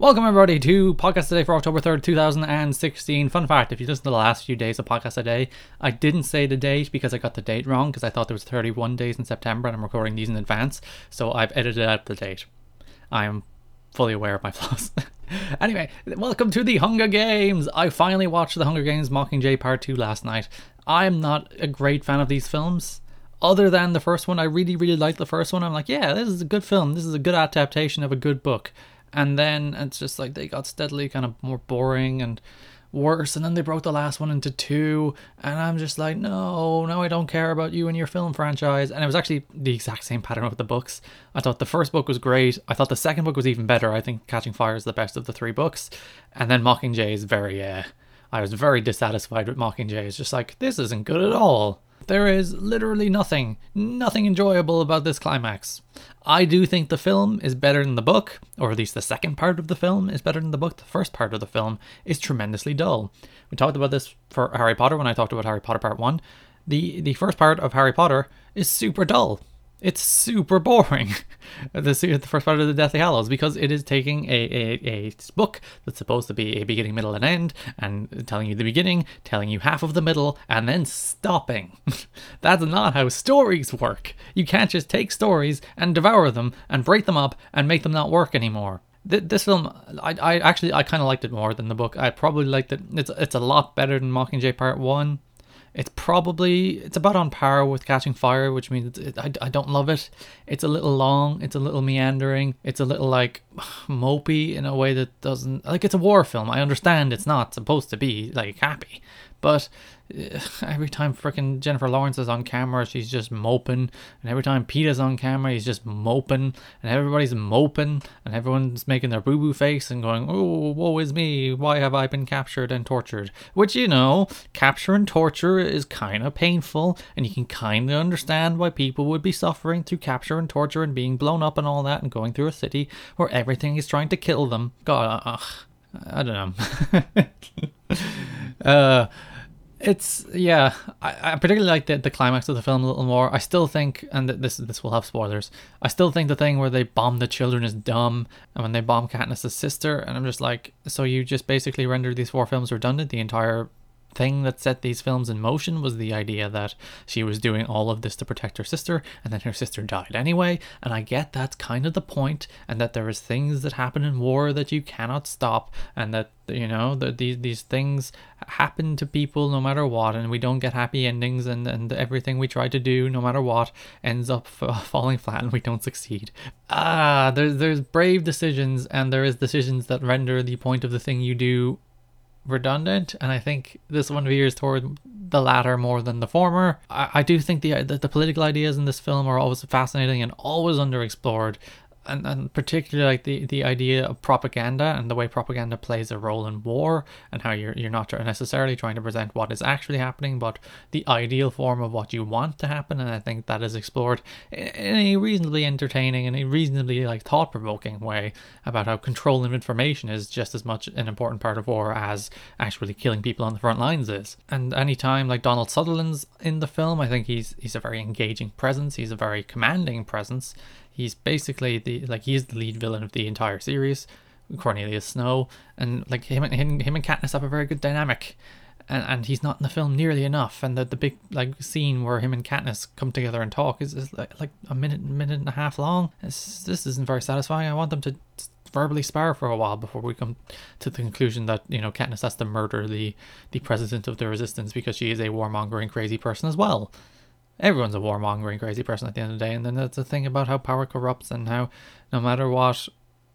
Welcome everybody to Podcast A Day for October 3rd, 2016. Fun fact, if you listen to the last few days of Podcast A Day, I didn't say the date because I got the date wrong because I thought there was 31 days in September and I'm recording these in advance, so I've edited out the date. I am fully aware of my flaws. anyway, welcome to the Hunger Games. I finally watched the Hunger Games Mockingjay Part 2 last night. I'm not a great fan of these films. Other than the first one, I really, really liked the first one. I'm like, yeah, this is a good film. This is a good adaptation of a good book and then it's just like they got steadily kind of more boring and worse and then they broke the last one into two and i'm just like no no i don't care about you and your film franchise. And it was actually the exact same pattern with the books. I thought the first book was great. I thought the second book was even better. I think catching fire is the best of the three books. And then mockingjay is very uh i was very dissatisfied with mockingjay it's just like this isn't good at all there is literally nothing, nothing enjoyable about this climax. I do think the film is better than the book, or at least the second part of the film is better than the book. The first part of the film is tremendously dull. We talked about this for Harry Potter when I talked about Harry Potter Part 1. The the first part of Harry Potter is super dull. It's super boring. the, the first part of the Deathly Hallows because it is taking a, a, a book that's supposed to be a beginning, middle, and end, and telling you the beginning, telling you half of the middle, and then stopping. that's not how stories work. You can't just take stories and devour them and break them up and make them not work anymore this film I, I actually I kind of liked it more than the book I probably liked it it's it's a lot better than Mockingjay Part 1 it's probably it's about on par with Catching Fire, which means it, I, I don't love it. It's a little long. It's a little meandering. It's a little like mopey in a way that doesn't like it's a war film. I understand it's not supposed to be like happy, but every time freaking Jennifer Lawrence is on camera, she's just moping, and every time Peeta's on camera, he's just moping, and everybody's moping, and everyone's making their boo boo face and going, "Oh, woe is me! Why have I been captured and tortured?" Which you know, capture and torture is kind of painful, and you can kind of understand why people would be suffering through capture and torture and being blown up and all that, and going through a city where everything is trying to kill them. God, I don't know. uh it's yeah. I, I particularly like the, the climax of the film a little more. I still think, and this this will have spoilers. I still think the thing where they bomb the children is dumb, and when they bomb Katniss's sister, and I'm just like, so you just basically rendered these four films redundant. The entire thing that set these films in motion was the idea that she was doing all of this to protect her sister and then her sister died anyway and i get that's kind of the point and that there is things that happen in war that you cannot stop and that you know that these these things happen to people no matter what and we don't get happy endings and and everything we try to do no matter what ends up falling flat and we don't succeed. Ah there's there's brave decisions and there is decisions that render the point of the thing you do redundant, and I think this one veers toward the latter more than the former. I, I do think the, the the political ideas in this film are always fascinating and always underexplored and, and particularly like the, the idea of propaganda and the way propaganda plays a role in war and how you're you're not necessarily trying to present what is actually happening but the ideal form of what you want to happen. And I think that is explored in a reasonably entertaining and a reasonably like thought-provoking way about how control of information is just as much an important part of war as actually killing people on the front lines is. And anytime like Donald Sutherland's in the film I think he's he's a very engaging presence. He's a very commanding presence. He's basically the like he's the lead villain of the entire series, Cornelius Snow, and like him and him, him and Katniss have a very good dynamic. And, and he's not in the film nearly enough. And the, the big like scene where him and Katniss come together and talk is, is like, like a minute minute and a half long. It's, this isn't very satisfying. I want them to verbally spar for a while before we come to the conclusion that you know Katniss has to murder the the president of the resistance because she is a warmongering crazy person as well everyone's a warmongering crazy person at the end of the day. And then there's the thing about how power corrupts and how no matter what,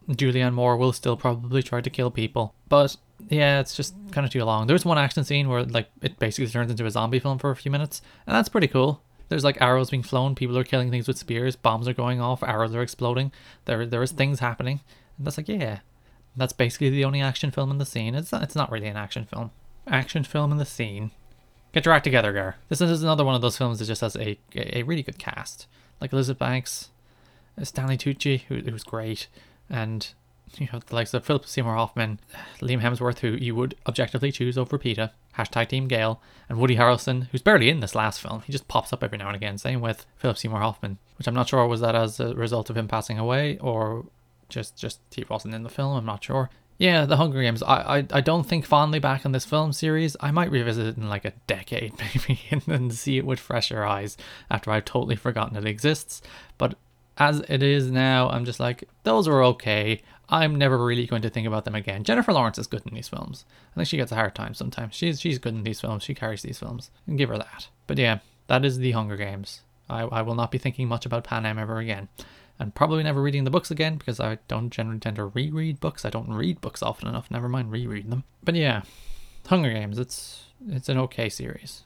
Julianne Moore will still probably try to kill people. But yeah, it's just kind of too long. There's one action scene where like it basically turns into a zombie film for a few minutes, and that's pretty cool. There's like arrows being flown, people are killing things with spears, bombs are going off, arrows are exploding. There there is things happening. And that's like yeah. That's basically the only action film in the scene. It's not, it's not really an action film. Action film in the scene Get your act together, Gar. This is another one of those films that just has a a really good cast, like Elizabeth Banks, uh, Stanley Tucci, who, who's great, and you know the likes of Philip Seymour Hoffman, Liam Hemsworth, who you would objectively choose over Peeta, hashtag Team Gale, and Woody Harrelson, who's barely in this last film. He just pops up every now and again. Same with Philip Seymour Hoffman, which I'm not sure was that as a result of him passing away or just just he wasn't in the film. I'm not sure. Yeah, The Hunger Games. I, I, I don't think fondly back on this film series. I might revisit it in like a decade, maybe, and then see it with fresher eyes after I've totally forgotten it exists. But as it is now, I'm just like, those were okay. I'm never really going to think about them again. Jennifer Lawrence is good in these films. I think she gets a hard time sometimes. She's she's good in these films. She carries these films. And give her that. But yeah, that is The Hunger Games. I, I will not be thinking much about Panem ever again and probably never reading the books again because I don't generally tend to reread books. I don't read books often enough. Never mind rereading them. But yeah, Hunger Games. It's it's an okay series.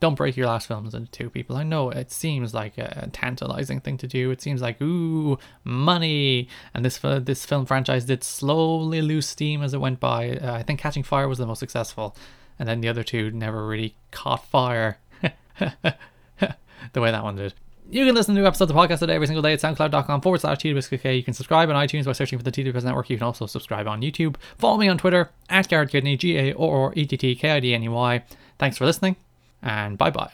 Don't break your last films into two people. I know it seems like a tantalizing thing to do. It seems like ooh money, and this this film franchise did slowly lose steam as it went by. Uh, I think Catching Fire was the most successful, and then the other two never really caught fire the way that one did. You can listen to new episodes of the Podcast A Day every single day at soundcloud.com forward slash TWSKK. You can subscribe on iTunes by searching for the TWS Network. You can also subscribe on YouTube. Follow me on Twitter at Garrett Kidney, G A O R E T T K I D N E Y. Thanks for listening, and bye bye.